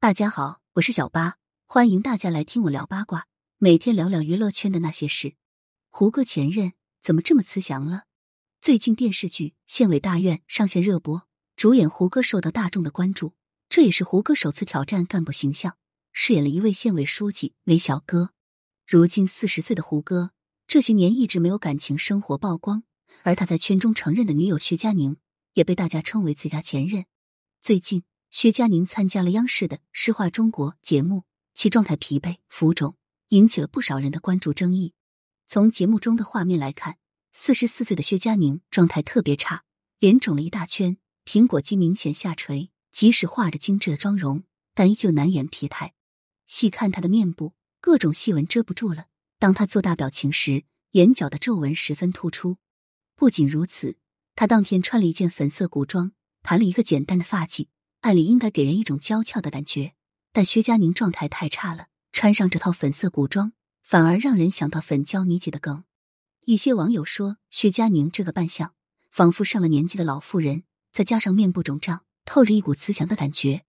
大家好，我是小八，欢迎大家来听我聊八卦，每天聊聊娱乐圈的那些事。胡歌前任怎么这么慈祥了？最近电视剧《县委大院》上线热播，主演胡歌受到大众的关注，这也是胡歌首次挑战干部形象，饰演了一位县委书记韦小哥。如今四十岁的胡歌，这些年一直没有感情生活曝光，而他在圈中承认的女友薛佳凝，也被大家称为自家前任。最近。薛佳凝参加了央视的《诗画中国》节目，其状态疲惫、浮肿，引起了不少人的关注争议。从节目中的画面来看，四十四岁的薛佳凝状态特别差，脸肿了一大圈，苹果肌明显下垂。即使画着精致的妆容，但依旧难掩疲态。细看她的面部，各种细纹遮不住了。当她做大表情时，眼角的皱纹十分突出。不仅如此，她当天穿了一件粉色古装，盘了一个简单的发髻。按理应该给人一种娇俏的感觉，但薛佳凝状态太差了，穿上这套粉色古装，反而让人想到粉娇妮姐的梗。一些网友说，薛佳凝这个扮相仿佛上了年纪的老妇人，再加上面部肿胀，透着一股慈祥的感觉。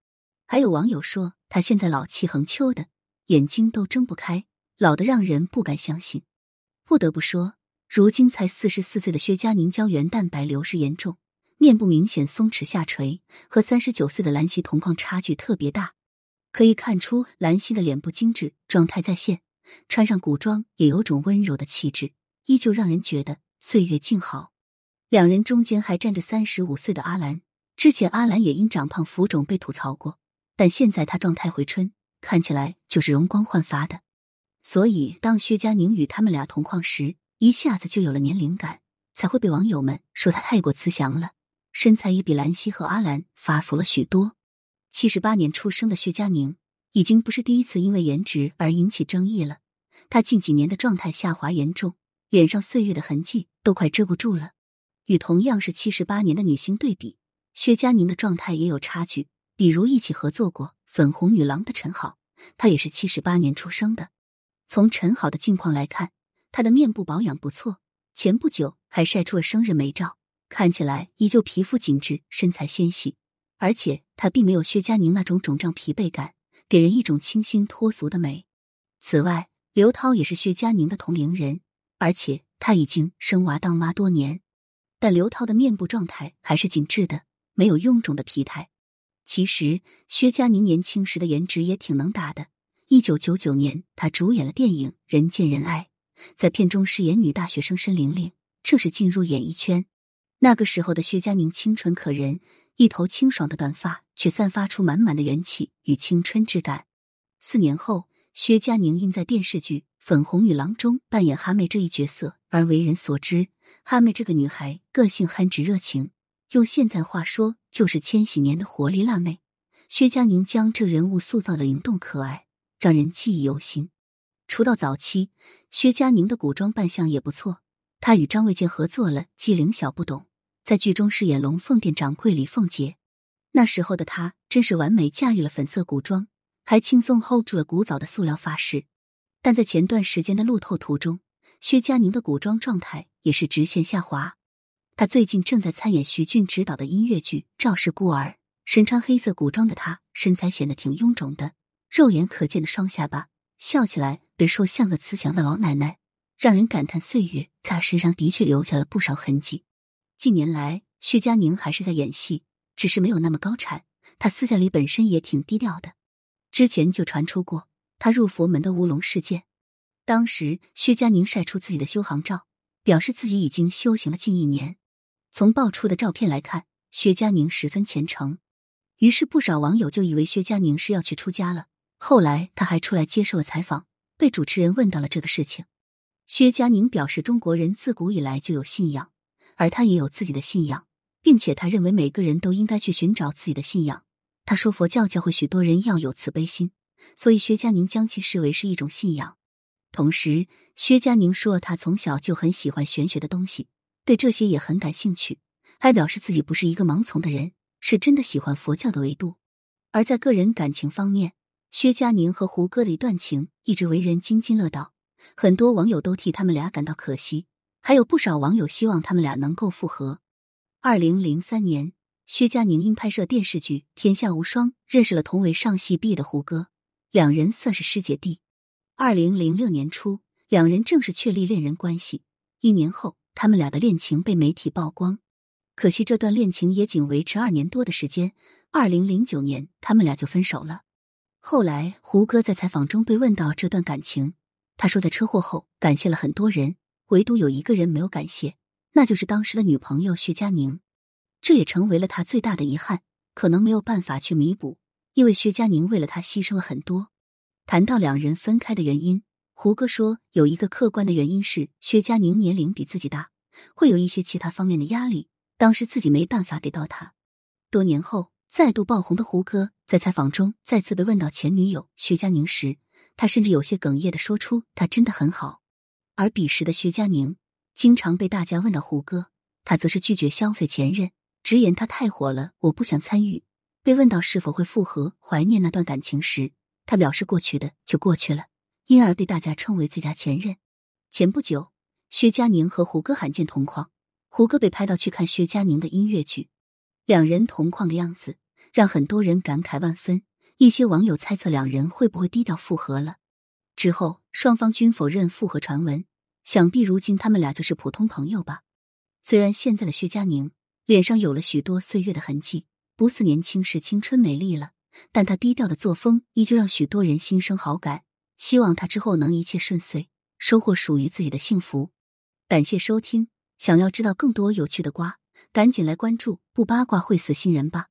还有网友说，她现在老气横秋的，眼睛都睁不开，老的让人不敢相信。不得不说，如今才四十四岁的薛佳凝胶原蛋白流失严重。面部明显松弛下垂，和三十九岁的兰溪同框差距特别大。可以看出，兰溪的脸部精致，状态在线，穿上古装也有种温柔的气质，依旧让人觉得岁月静好。两人中间还站着三十五岁的阿兰，之前阿兰也因长胖浮肿被吐槽过，但现在她状态回春，看起来就是容光焕发的。所以，当薛佳凝与他们俩同框时，一下子就有了年龄感，才会被网友们说她太过慈祥了。身材也比兰溪和阿兰发福了许多。七十八年出生的薛佳凝已经不是第一次因为颜值而引起争议了。她近几年的状态下滑严重，脸上岁月的痕迹都快遮不住了。与同样是七十八年的女星对比，薛佳凝的状态也有差距。比如一起合作过《粉红女郎》的陈好，她也是七十八年出生的。从陈好的近况来看，她的面部保养不错，前不久还晒出了生日美照。看起来依旧皮肤紧致，身材纤细，而且她并没有薛佳凝那种肿胀疲惫感，给人一种清新脱俗的美。此外，刘涛也是薛佳凝的同龄人，而且她已经生娃当妈多年，但刘涛的面部状态还是紧致的，没有臃肿的疲态。其实，薛佳凝年轻时的颜值也挺能打的。一九九九年，她主演了电影《人见人爱》，在片中饰演女大学生申玲玲，正式进入演艺圈。那个时候的薛佳凝清纯可人，一头清爽的短发却散发出满满的元气与青春之感。四年后，薛佳凝因在电视剧《粉红女郎》中扮演哈妹这一角色而为人所知。哈妹这个女孩个性憨直热情，用现在话说就是千禧年的活力辣妹。薛佳凝将这人物塑造的灵动可爱，让人记忆犹新。出道早期，薛佳凝的古装扮相也不错，她与张卫健合作了《机灵小不懂》。在剧中饰演龙凤店掌柜李凤杰，那时候的她真是完美驾驭了粉色古装，还轻松 hold 住了古早的塑料发饰。但在前段时间的路透图中，薛佳凝的古装状态也是直线下滑。她最近正在参演徐俊执导的音乐剧《赵氏孤儿》，身穿黑色古装的她身材显得挺臃肿的，肉眼可见的双下巴，笑起来别说像个慈祥的老奶奶，让人感叹岁月在她身上的确留下了不少痕迹。近年来，薛佳凝还是在演戏，只是没有那么高产。她私下里本身也挺低调的。之前就传出过她入佛门的乌龙事件，当时薛佳凝晒出自己的修行照，表示自己已经修行了近一年。从爆出的照片来看，薛佳凝十分虔诚，于是不少网友就以为薛佳凝是要去出家了。后来他还出来接受了采访，被主持人问到了这个事情。薛佳凝表示，中国人自古以来就有信仰。而他也有自己的信仰，并且他认为每个人都应该去寻找自己的信仰。他说，佛教教会许多人要有慈悲心，所以薛佳凝将其视为是一种信仰。同时，薛佳凝说，他从小就很喜欢玄学的东西，对这些也很感兴趣，还表示自己不是一个盲从的人，是真的喜欢佛教的维度。而在个人感情方面，薛佳凝和胡歌的一段情一直为人津津乐道，很多网友都替他们俩感到可惜。还有不少网友希望他们俩能够复合。二零零三年，薛佳凝因拍摄电视剧《天下无双》认识了同为上戏毕业的胡歌，两人算是师姐弟。二零零六年初，两人正式确立恋人关系。一年后，他们俩的恋情被媒体曝光。可惜这段恋情也仅维持二年多的时间。二零零九年，他们俩就分手了。后来，胡歌在采访中被问到这段感情，他说在车祸后感谢了很多人，唯独有一个人没有感谢，那就是当时的女朋友薛佳凝。这也成为了他最大的遗憾，可能没有办法去弥补，因为薛佳凝为了他牺牲了很多。谈到两人分开的原因，胡歌说有一个客观的原因是薛佳凝年龄比自己大，会有一些其他方面的压力，当时自己没办法给到他。多年后再度爆红的胡歌在采访中再次被问到前女友薛佳凝时，他甚至有些哽咽的说出她真的很好。而彼时的薛佳凝经常被大家问到胡歌，他则是拒绝消费前任。直言他太火了，我不想参与。被问到是否会复合、怀念那段感情时，他表示过去的就过去了，因而被大家称为最佳前任。前不久，薛佳凝和胡歌罕见同框，胡歌被拍到去看薛佳凝的音乐剧，两人同框的样子让很多人感慨万分。一些网友猜测两人会不会低调复合了。之后双方均否认复合传闻，想必如今他们俩就是普通朋友吧。虽然现在的薛佳凝。脸上有了许多岁月的痕迹，不似年轻时青春美丽了。但她低调的作风依旧让许多人心生好感。希望她之后能一切顺遂，收获属于自己的幸福。感谢收听，想要知道更多有趣的瓜，赶紧来关注，不八卦会死新人吧。